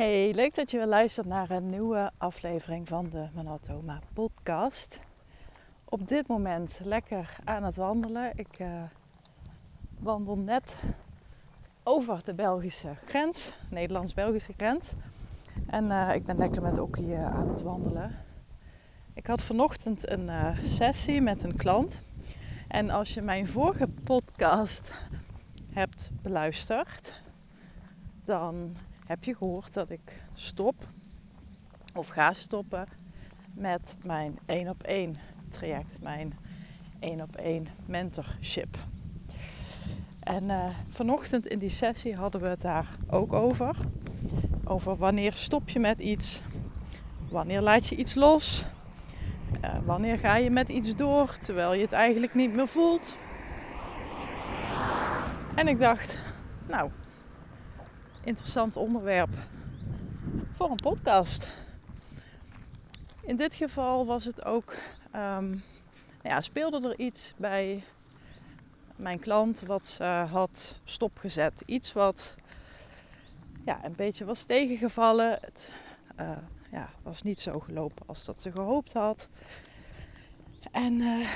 Hey, leuk dat je weer luistert naar een nieuwe aflevering van de Manatoma podcast. Op dit moment lekker aan het wandelen. Ik uh, wandel net over de Belgische grens, Nederlands-Belgische grens. En uh, ik ben lekker met Okkie uh, aan het wandelen. Ik had vanochtend een sessie met een klant. En als je mijn vorige podcast hebt beluisterd, dan heb je gehoord dat ik stop of ga stoppen met mijn 1 op 1 traject, mijn 1 op 1 mentorship. En uh, vanochtend in die sessie hadden we het daar ook over. Over wanneer stop je met iets, wanneer laat je iets los, uh, wanneer ga je met iets door terwijl je het eigenlijk niet meer voelt. En ik dacht, nou, interessant onderwerp voor een podcast. In dit geval was het ook, um, ja, speelde er iets bij mijn klant wat ze had stopgezet. Iets wat ja, een beetje was tegengevallen. Het uh, ja, was niet zo gelopen als dat ze gehoopt had. En uh,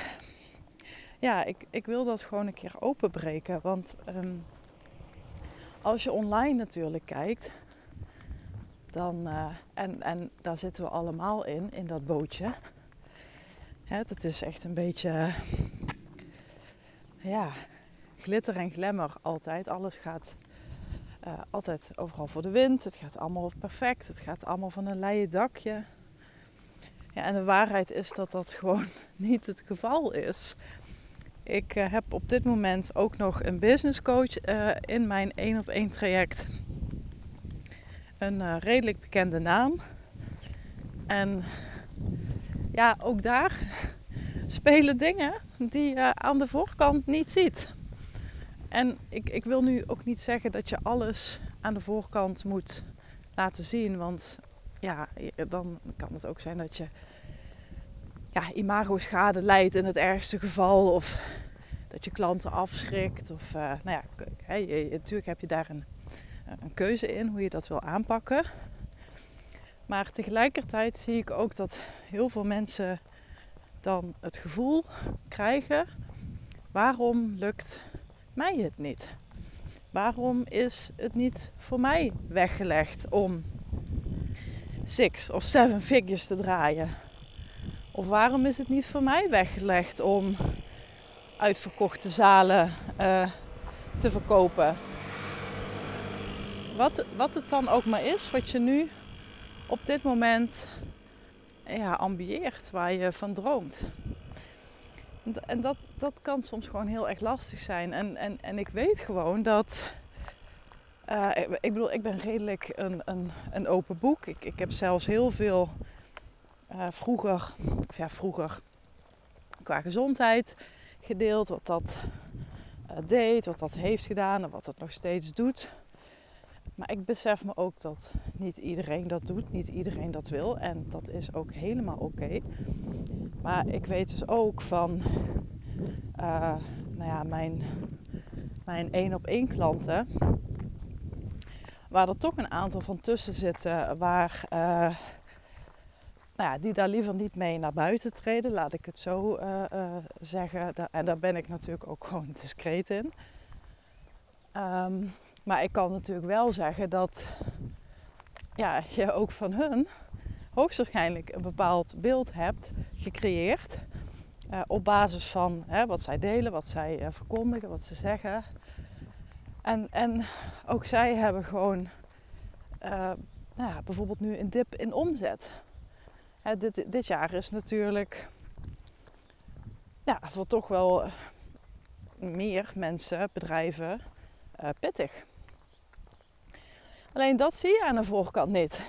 ja, ik, ik wil dat gewoon een keer openbreken. Want um, als je online natuurlijk kijkt, dan, uh, en, en daar zitten we allemaal in, in dat bootje. Het is echt een beetje, ja, glitter en glamour altijd. Alles gaat uh, altijd overal voor de wind. Het gaat allemaal perfect. Het gaat allemaal van een leien dakje. Ja, en de waarheid is dat dat gewoon niet het geval is. Ik uh, heb op dit moment ook nog een business coach uh, in mijn één op één traject. Een uh, redelijk bekende naam. En ja, ook daar spelen dingen die je aan de voorkant niet ziet. En ik, ik wil nu ook niet zeggen dat je alles aan de voorkant moet laten zien. Want ja, dan kan het ook zijn dat je ja, imago-schade leidt in het ergste geval. Of dat je klanten afschrikt. Of uh, nou ja, natuurlijk heb je daar een, een keuze in hoe je dat wil aanpakken. Maar tegelijkertijd zie ik ook dat heel veel mensen dan het gevoel krijgen: waarom lukt mij het niet? Waarom is het niet voor mij weggelegd om six of seven figures te draaien? Of waarom is het niet voor mij weggelegd om uitverkochte zalen uh, te verkopen? Wat, wat het dan ook maar is, wat je nu op dit moment ja, ambieert, waar je van droomt. En dat, dat kan soms gewoon heel erg lastig zijn. En, en, en ik weet gewoon dat. Ik, ik, bedoel, ik ben redelijk een, een, een open boek. Ik, ik heb zelfs heel veel uh, vroeger, ja, vroeger qua gezondheid gedeeld. Wat dat uh, deed, wat dat heeft gedaan en wat het nog steeds doet. Maar ik besef me ook dat niet iedereen dat doet, niet iedereen dat wil. En dat is ook helemaal oké. Maar ik weet dus ook van uh, nou ja, mijn, mijn één op één klanten. Waar er toch een aantal van tussen zitten waar, nou ja, die daar liever niet mee naar buiten treden, laat ik het zo uh, zeggen. En daar ben ik natuurlijk ook gewoon discreet in. Um, maar ik kan natuurlijk wel zeggen dat ja, je ook van hun hoogstwaarschijnlijk een bepaald beeld hebt gecreëerd. Uh, op basis van hè, wat zij delen, wat zij verkondigen, wat ze zeggen. En, en ook zij hebben gewoon nou ja, bijvoorbeeld nu een dip in omzet. Hè, dit, dit jaar is natuurlijk ja, voor toch wel meer mensen, bedrijven, pittig. Alleen dat zie je aan de voorkant niet.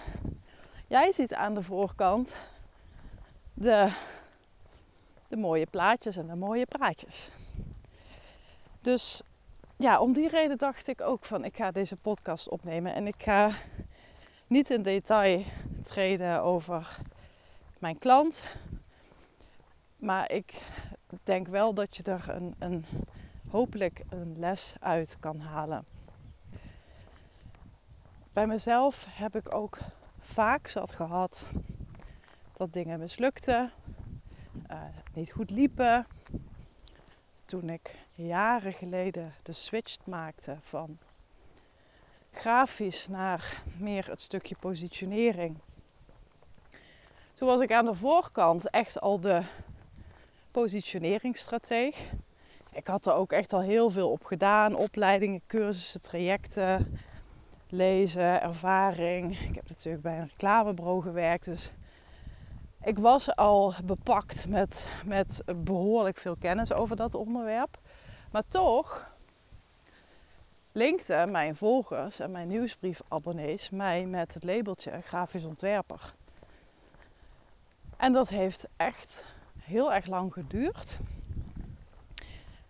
Jij ziet aan de voorkant de, de mooie plaatjes en de mooie praatjes. Dus ja, om die reden dacht ik ook van ik ga deze podcast opnemen en ik ga niet in detail treden over mijn klant. Maar ik denk wel dat je er een, een hopelijk een les uit kan halen. bij mezelf heb ik ook vaak zat gehad dat dingen mislukten, uh, niet goed liepen. Toen ik jaren geleden de switch maakte van grafisch naar meer het stukje positionering. Toen was ik aan de voorkant echt al de positioneringsstrateeg. Ik had er ook echt al heel veel op gedaan. Opleidingen, cursussen, trajecten, lezen, ervaring. Ik heb natuurlijk bij een reclamebureau gewerkt. Dus ik was al bepakt met, met behoorlijk veel kennis over dat onderwerp. Maar toch linkten mijn volgers en mijn nieuwsbriefabonnees mij met het labeltje grafisch ontwerper. En dat heeft echt heel erg lang geduurd.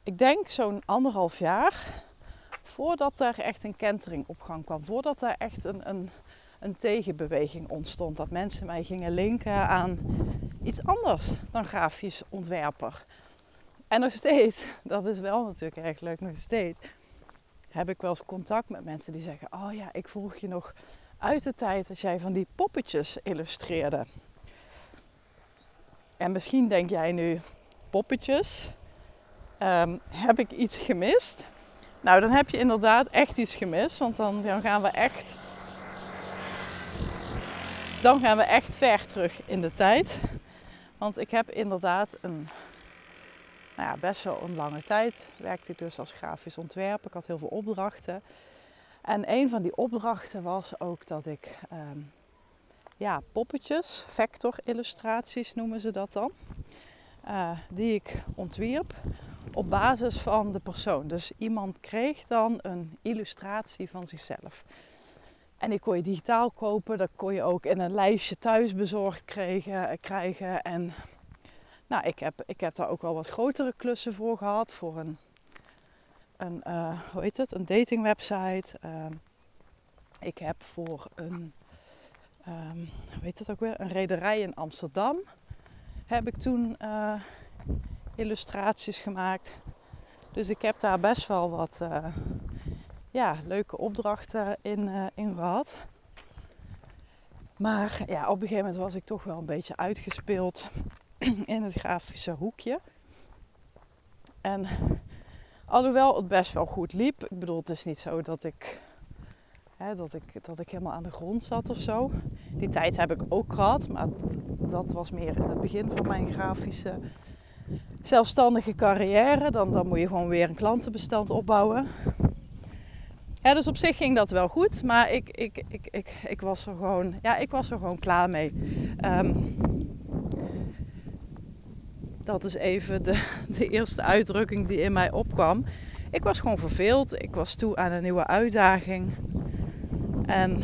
Ik denk zo'n anderhalf jaar voordat er echt een kentering op gang kwam. Voordat er echt een, een, een tegenbeweging ontstond. Dat mensen mij gingen linken aan iets anders dan grafisch ontwerper. En nog steeds, dat is wel natuurlijk erg leuk, nog steeds heb ik wel eens contact met mensen die zeggen: Oh ja, ik volg je nog uit de tijd dat jij van die poppetjes illustreerde. En misschien denk jij nu: poppetjes, um, heb ik iets gemist? Nou, dan heb je inderdaad echt iets gemist, want dan, dan gaan we echt. Dan gaan we echt ver terug in de tijd. Want ik heb inderdaad een nou ja, best wel een lange tijd werkte ik dus als grafisch ontwerper. Ik had heel veel opdrachten. En een van die opdrachten was ook dat ik ehm, ja, poppetjes, vector illustraties noemen ze dat dan, uh, die ik ontwierp op basis van de persoon. Dus iemand kreeg dan een illustratie van zichzelf. En die kon je digitaal kopen, dat kon je ook in een lijstje thuis bezorgd krijgen. krijgen. En nou, ik heb, ik heb daar ook wel wat grotere klussen voor gehad. Voor een, een uh, hoe heet het, een datingwebsite. Uh, ik heb voor een, um, heet het ook weer, een rederij in Amsterdam. Heb ik toen uh, illustraties gemaakt. Dus ik heb daar best wel wat uh, ja, leuke opdrachten in, in gehad. Maar ja, op een gegeven moment was ik toch wel een beetje uitgespeeld in het grafische hoekje. En alhoewel het best wel goed liep, ik bedoel, het is niet zo dat ik, hè, dat ik, dat ik helemaal aan de grond zat of zo. Die tijd heb ik ook gehad, maar dat was meer in het begin van mijn grafische zelfstandige carrière. Dan, dan moet je gewoon weer een klantenbestand opbouwen. Dus op zich ging dat wel goed, maar ik, ik, ik, ik, ik, was, er gewoon, ja, ik was er gewoon klaar mee. Um, dat is even de, de eerste uitdrukking die in mij opkwam. Ik was gewoon verveeld. Ik was toe aan een nieuwe uitdaging. En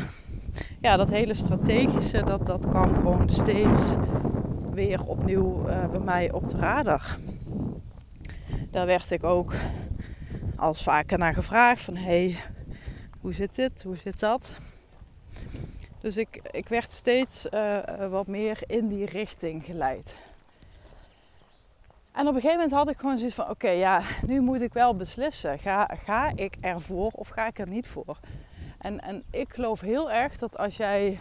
ja, dat hele strategische, dat, dat kwam gewoon steeds weer opnieuw uh, bij mij op de radar. Daar werd ik ook als vaker naar gevraagd van hey, hoe zit dit, hoe zit dat? Dus ik, ik werd steeds uh, wat meer in die richting geleid. En op een gegeven moment had ik gewoon zoiets van: oké, ja, nu moet ik wel beslissen. Ga, ga ik ervoor of ga ik er niet voor? En, en ik geloof heel erg dat als jij,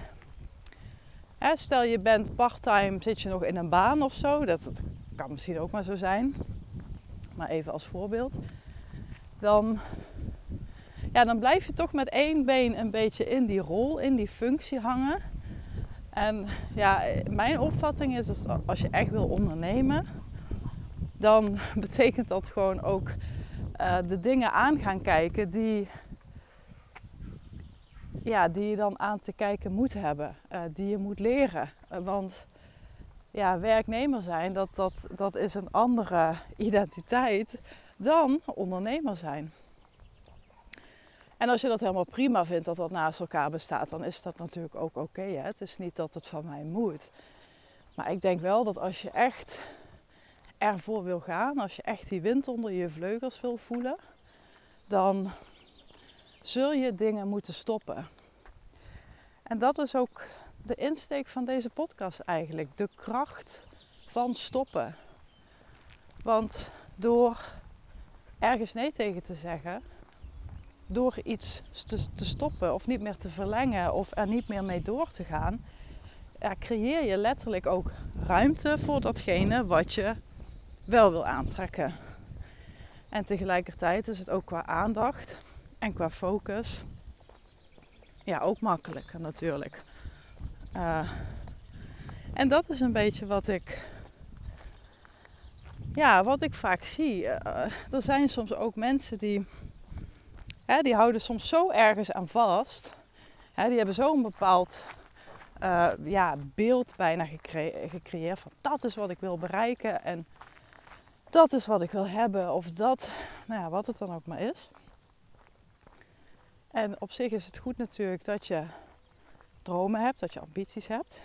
hè, stel je bent parttime, zit je nog in een baan of zo, dat, kan misschien ook maar zo zijn, maar even als voorbeeld, dan, ja, dan blijf je toch met één been een beetje in die rol, in die functie hangen. En ja, mijn opvatting is dat als je echt wil ondernemen, dan betekent dat gewoon ook uh, de dingen aan gaan kijken die, ja, die je dan aan te kijken moet hebben, uh, die je moet leren. Uh, want ja, werknemer zijn, dat, dat, dat is een andere identiteit dan ondernemer zijn. En als je dat helemaal prima vindt dat dat naast elkaar bestaat, dan is dat natuurlijk ook oké. Het is niet dat het van mij moet. Maar ik denk wel dat als je echt ervoor wil gaan, als je echt die wind onder je vleugels wil voelen, dan zul je dingen moeten stoppen. En dat is ook de insteek van deze podcast eigenlijk. De kracht van stoppen. Want door ergens nee tegen te zeggen, door iets te, te, stoppen of niet meer te verlengen of er niet meer mee door te gaan, ja, creëer je letterlijk ook ruimte voor datgene wat je wel wil aantrekken. En tegelijkertijd is het ook qua aandacht en qua focus ja, ook makkelijker natuurlijk. Uh, en dat is een beetje wat ik, ja, wat ik vaak zie. Uh, er zijn soms ook mensen die, hè, die houden soms zo ergens aan vast. Hè, die hebben zo'n bepaald uh, ja, beeld bijna gecre gecreëerd van dat is wat ik wil bereiken en dat is wat ik wil hebben of dat, nou ja, wat het dan ook maar is. En op zich is het goed natuurlijk dat je dromen hebt, dat je ambities hebt.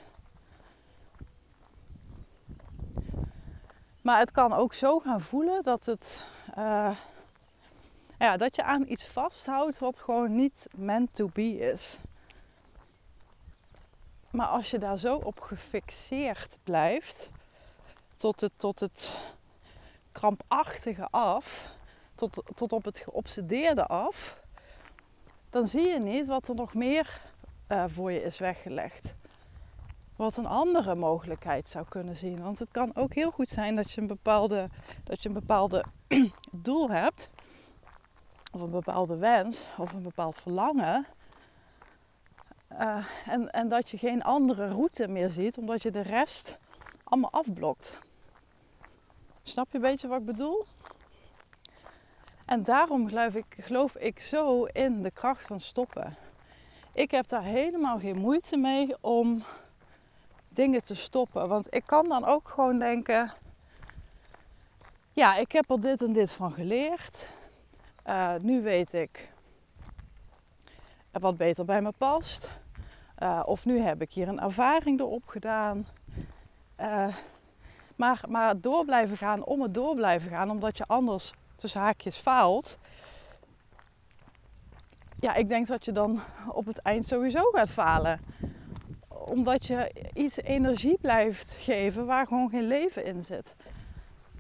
Maar het kan ook zo gaan voelen dat, het, uh, ja, dat je aan iets vasthoudt wat gewoon niet meant to be is. Maar als je daar zo op gefixeerd blijft, tot het, tot het krampachtige af, tot, tot op het geobsedeerde af, dan zie je niet wat er nog meer uh, voor je is weggelegd wat een andere mogelijkheid zou kunnen zien. Want het kan ook heel goed zijn dat je een bepaalde, dat je een bepaalde doel hebt, of een bepaalde wens, of een bepaald verlangen. Uh, en, en dat je geen andere route meer ziet, omdat je de rest allemaal afblokt. Snap je een beetje wat ik bedoel? En daarom geloof ik, geloof ik zo in de kracht van stoppen. Ik heb daar helemaal geen moeite mee om dingen te stoppen. Want ik kan dan ook gewoon denken: ja, ik heb er dit en dit van geleerd. Uh, nu weet ik wat beter bij me past. Uh, of nu heb ik hier een ervaring erop gedaan. Uh, maar, maar door blijven gaan om het door blijven gaan, omdat je anders tussen haakjes faalt. Ja, ik denk dat je dan op het eind sowieso gaat falen omdat je iets energie blijft geven waar gewoon geen leven in zit.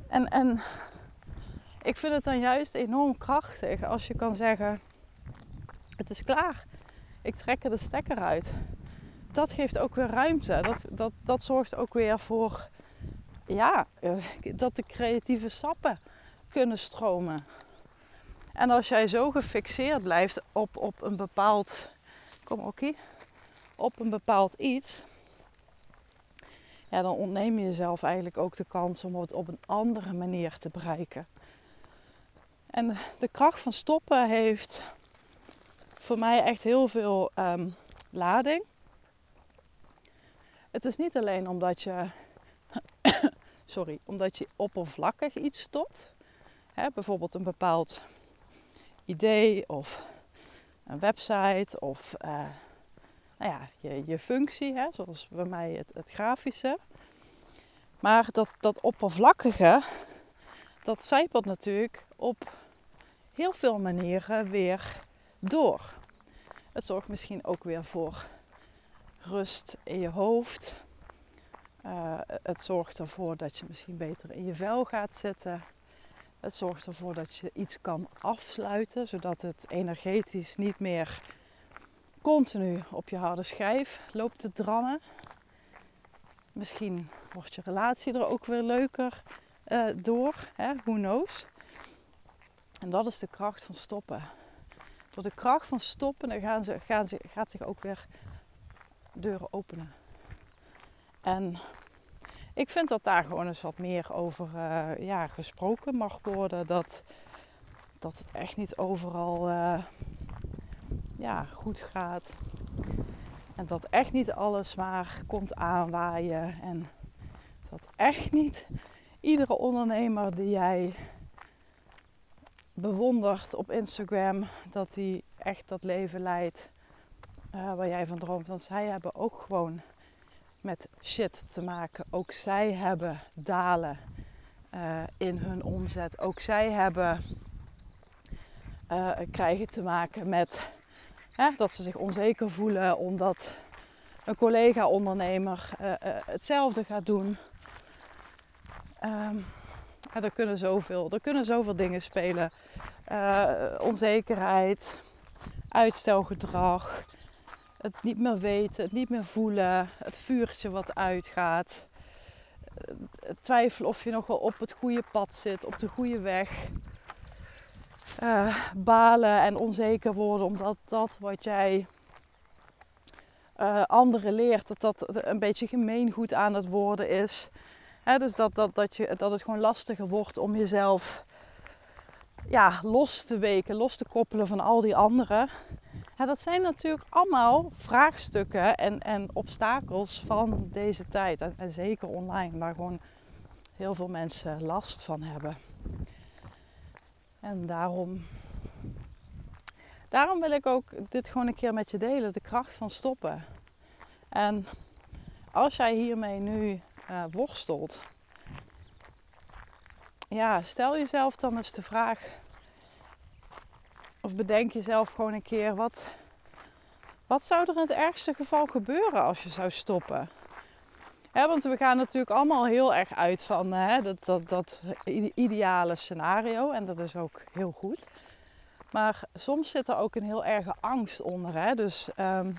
En, en ik vind het dan juist enorm krachtig als je kan zeggen: Het is klaar, ik trek er de stekker uit. Dat geeft ook weer ruimte. Dat, dat, dat zorgt ook weer voor ja, eh, dat de creatieve sappen kunnen stromen. En als jij zo gefixeerd blijft op, op een bepaald. Kom, oké op een bepaald iets, ja, dan ontneem je jezelf eigenlijk ook de kans om het op een andere manier te bereiken. En de kracht van stoppen heeft voor mij echt heel veel um, lading. Het is niet alleen omdat je, sorry, omdat je oppervlakkig iets stopt. Hè, bijvoorbeeld een bepaald idee of een website of uh, nou ja, je, je functie, hè, zoals bij mij het, het grafische. Maar dat, dat oppervlakkige, dat zijpelt natuurlijk op heel veel manieren weer door. Het zorgt misschien ook weer voor rust in je hoofd. Uh, het zorgt ervoor dat je misschien beter in je vel gaat zitten. Het zorgt ervoor dat je iets kan afsluiten, zodat het energetisch niet meer continu op je harde schijf loopt te drammen. Misschien wordt je relatie er ook weer leuker uh, door. Hè? Who knows? En dat is de kracht van stoppen. Door de kracht van stoppen dan gaan ze, gaan ze, gaat zich ook weer deuren openen. En ik vind dat daar gewoon eens wat meer over uh, ja, gesproken mag worden. Dat, dat het echt niet overal uh, ja, goed gaat. En dat echt niet alles maar komt aanwaaien. En dat echt niet iedere ondernemer die jij bewondert op Instagram, dat die echt dat leven leidt uh, waar jij van droomt. Want zij hebben ook gewoon met shit te maken. Ook zij hebben dalen uh, in hun omzet. Ook zij hebben uh, krijgen te maken met dat ze zich onzeker voelen omdat een collega-ondernemer uh, hetzelfde gaat doen. Um, er, kunnen zoveel, er kunnen zoveel dingen spelen. Onzekerheid, uitstelgedrag, het niet meer weten, het niet meer voelen, het vuurtje wat uitgaat, het twijfelen of je nog wel op het goede pad zit, op de goede weg. Uh, balen en onzeker worden omdat dat wat jij uh, anderen leert, dat dat een beetje gemeengoed aan het worden is. dus dat, dat, dat, je, dat het gewoon lastiger wordt om jezelf ja, los te weken, los te koppelen van al die anderen. Dat zijn natuurlijk allemaal vraagstukken en, en obstakels van deze tijd. En, zeker online, waar gewoon heel veel mensen last van hebben. En daarom, daarom wil ik ook dit gewoon een keer met je delen, de kracht van stoppen. En als jij hiermee nu uh, worstelt, ja, stel jezelf dan eens de vraag, of bedenk jezelf gewoon een keer, wat, wat zou er in het ergste geval gebeuren als je zou stoppen? want we gaan natuurlijk allemaal heel erg uit van dat, dat, dat ideale scenario. En dat is ook heel goed. Maar soms zit er ook een heel erge angst onder. Hè? Dus um,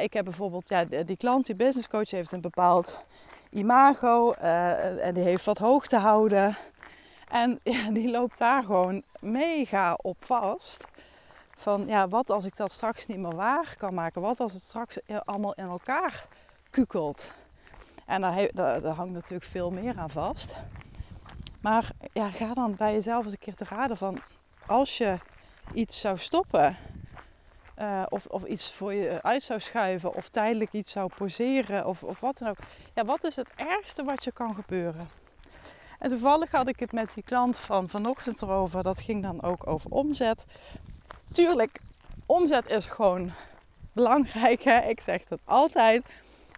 ik heb bijvoorbeeld ja, die klant, die business coach, heeft een bepaald imago. Uh, en die heeft wat hoog te houden. En ja, die loopt daar gewoon mega op vast. Van ja, wat als ik dat straks niet meer waar kan maken? Wat als het straks allemaal in elkaar kukelt. En daar, daar, hangt natuurlijk veel meer aan vast. Maar ja, ga dan bij jezelf eens een keer te raden van als je iets zou stoppen. Uh, of, of iets voor je uit zou schuiven. Of tijdelijk iets zou poseren. Of, of wat dan ook. Ja, wat is het ergste wat je kan gebeuren? En toevallig had ik het met die klant van vanochtend erover. Dat ging dan ook over omzet. Tuurlijk, omzet is gewoon belangrijk. Hè? Ik zeg dat altijd.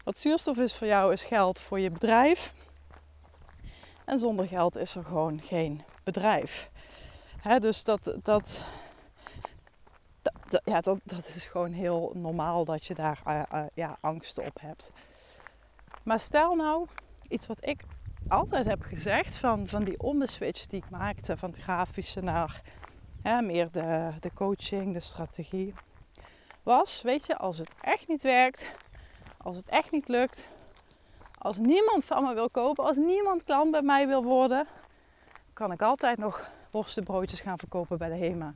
Wat zuurstof is voor jou, is geld voor je bedrijf. En zonder geld is er gewoon geen bedrijf. dus dat, dat, ja, dat, dat is gewoon heel normaal dat je daar uh, ja, angsten op hebt. Maar stel nou, iets wat ik altijd heb gezegd van, van die ombeswitch die ik maakte van het grafische naar meer de, de coaching, de strategie. Was, weet je, als het echt niet werkt, als het echt niet lukt, als niemand van me wil kopen, als niemand klant bij mij wil worden, kan ik altijd nog worstenbroodjes gaan verkopen bij de HEMA.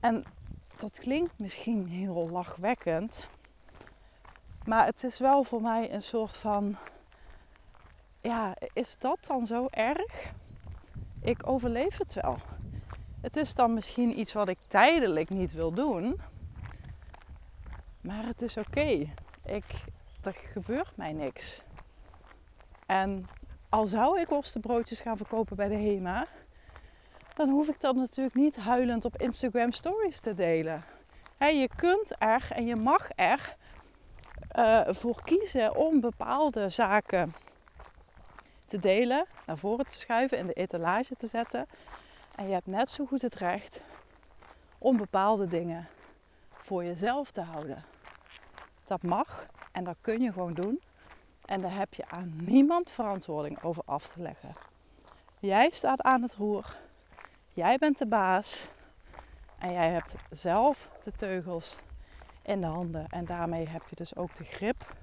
En dat klinkt misschien heel lachwekkend, maar het is wel voor mij een soort van, ja, is dat dan zo erg? Ik overleef het wel. Het is dan misschien iets wat ik tijdelijk niet wil doen, maar het is oké er gebeurt mij niks. En al zou ik worstenbroodjes gaan verkopen bij de HEMA, dan hoef ik dat natuurlijk niet huilend op Instagram stories te delen. je kunt er en je mag er uh, voor kiezen om bepaalde zaken te delen, naar voren te schuiven, in de etalage te zetten. En je hebt net zo goed het recht om bepaalde dingen voor jezelf te houden. Dat mag en dat kun je gewoon doen. En daar heb je aan niemand verantwoording over af te leggen. Jij staat aan het roer. Jij bent de baas. En jij hebt zelf de teugels in de handen. En daarmee heb je dus ook de grip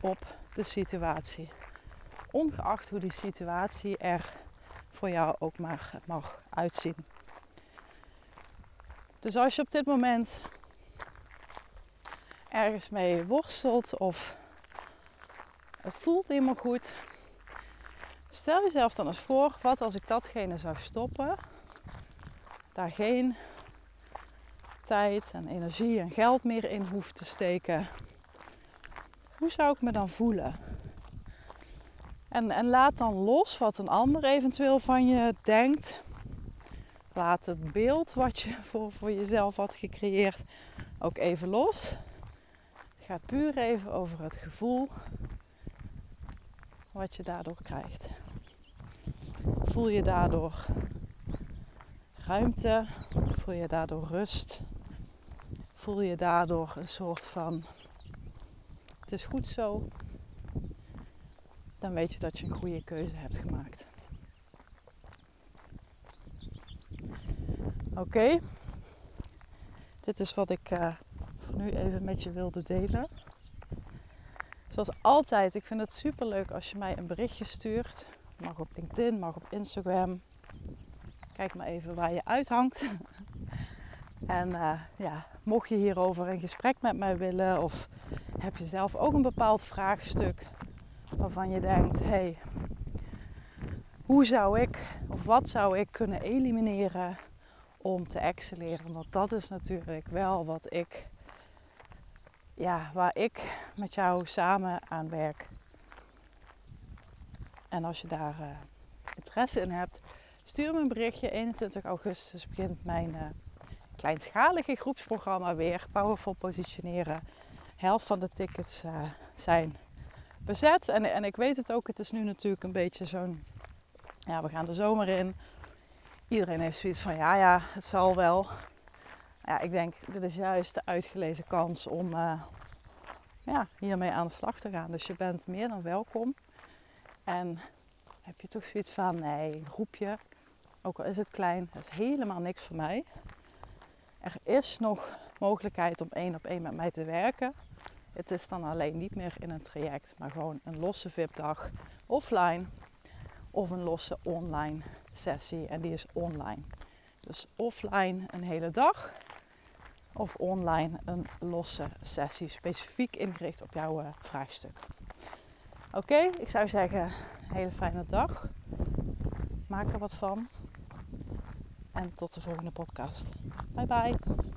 op de situatie. Ongeacht hoe die situatie er voor jou ook maar mag uitzien. Dus als je op dit moment ergens mee worstelt of het voelt niet meer goed. Stel jezelf dan eens voor, wat als ik datgene zou stoppen, daar geen tijd en energie en geld meer in hoef te steken. Hoe zou ik me dan voelen? En, en laat dan los wat een ander eventueel van je denkt. Laat het beeld wat je voor, voor jezelf had gecreëerd ook even los gaat puur even over het gevoel wat je daardoor krijgt. Voel je daardoor ruimte? Voel je daardoor rust? Voel je daardoor een soort van het is goed zo? Dan weet je dat je een goede keuze hebt gemaakt. Oké, dit is wat ik uh, voor nu even met je wilde delen. Zoals altijd, ik vind het super leuk als je mij een berichtje stuurt. Mag op LinkedIn, mag op Instagram. Kijk maar even waar je uithangt. en uh, ja, mocht je hierover een gesprek met mij willen of heb je zelf ook een bepaald vraagstuk waarvan je denkt: hey, hoe zou ik of wat zou ik kunnen elimineren om te excelleren? Want dat is natuurlijk wel wat ik, ja, waar ik met jou samen aan werk. En als je daar uh, interesse in hebt, stuur me een berichtje. 21 augustus begint mijn uh, kleinschalige groepsprogramma weer. Powerful positioneren. Helft van de tickets uh, zijn bezet. En, en ik weet het ook, het is nu natuurlijk een beetje zo'n... Ja, we gaan de zomer in. Iedereen heeft zoiets van, ja, ja, het zal wel. Ja, ik denk, dit is juist de uitgelezen kans om uh, ja, hiermee aan de slag te gaan. Dus je bent meer dan welkom. En heb je toch zoiets van, nee, een groepje, ook al is het klein, dat is helemaal niks voor mij. Er is nog mogelijkheid om één op één met mij te werken. Het is dan alleen niet meer in een traject, maar gewoon een losse VIP-dag offline of een losse online sessie en die is online. Dus offline een hele dag of online een losse sessie specifiek ingericht op jouw uh, vraagstuk. Oké, ik zou zeggen, hele fijne dag. Maak er wat van. En tot de volgende podcast. Bye bye.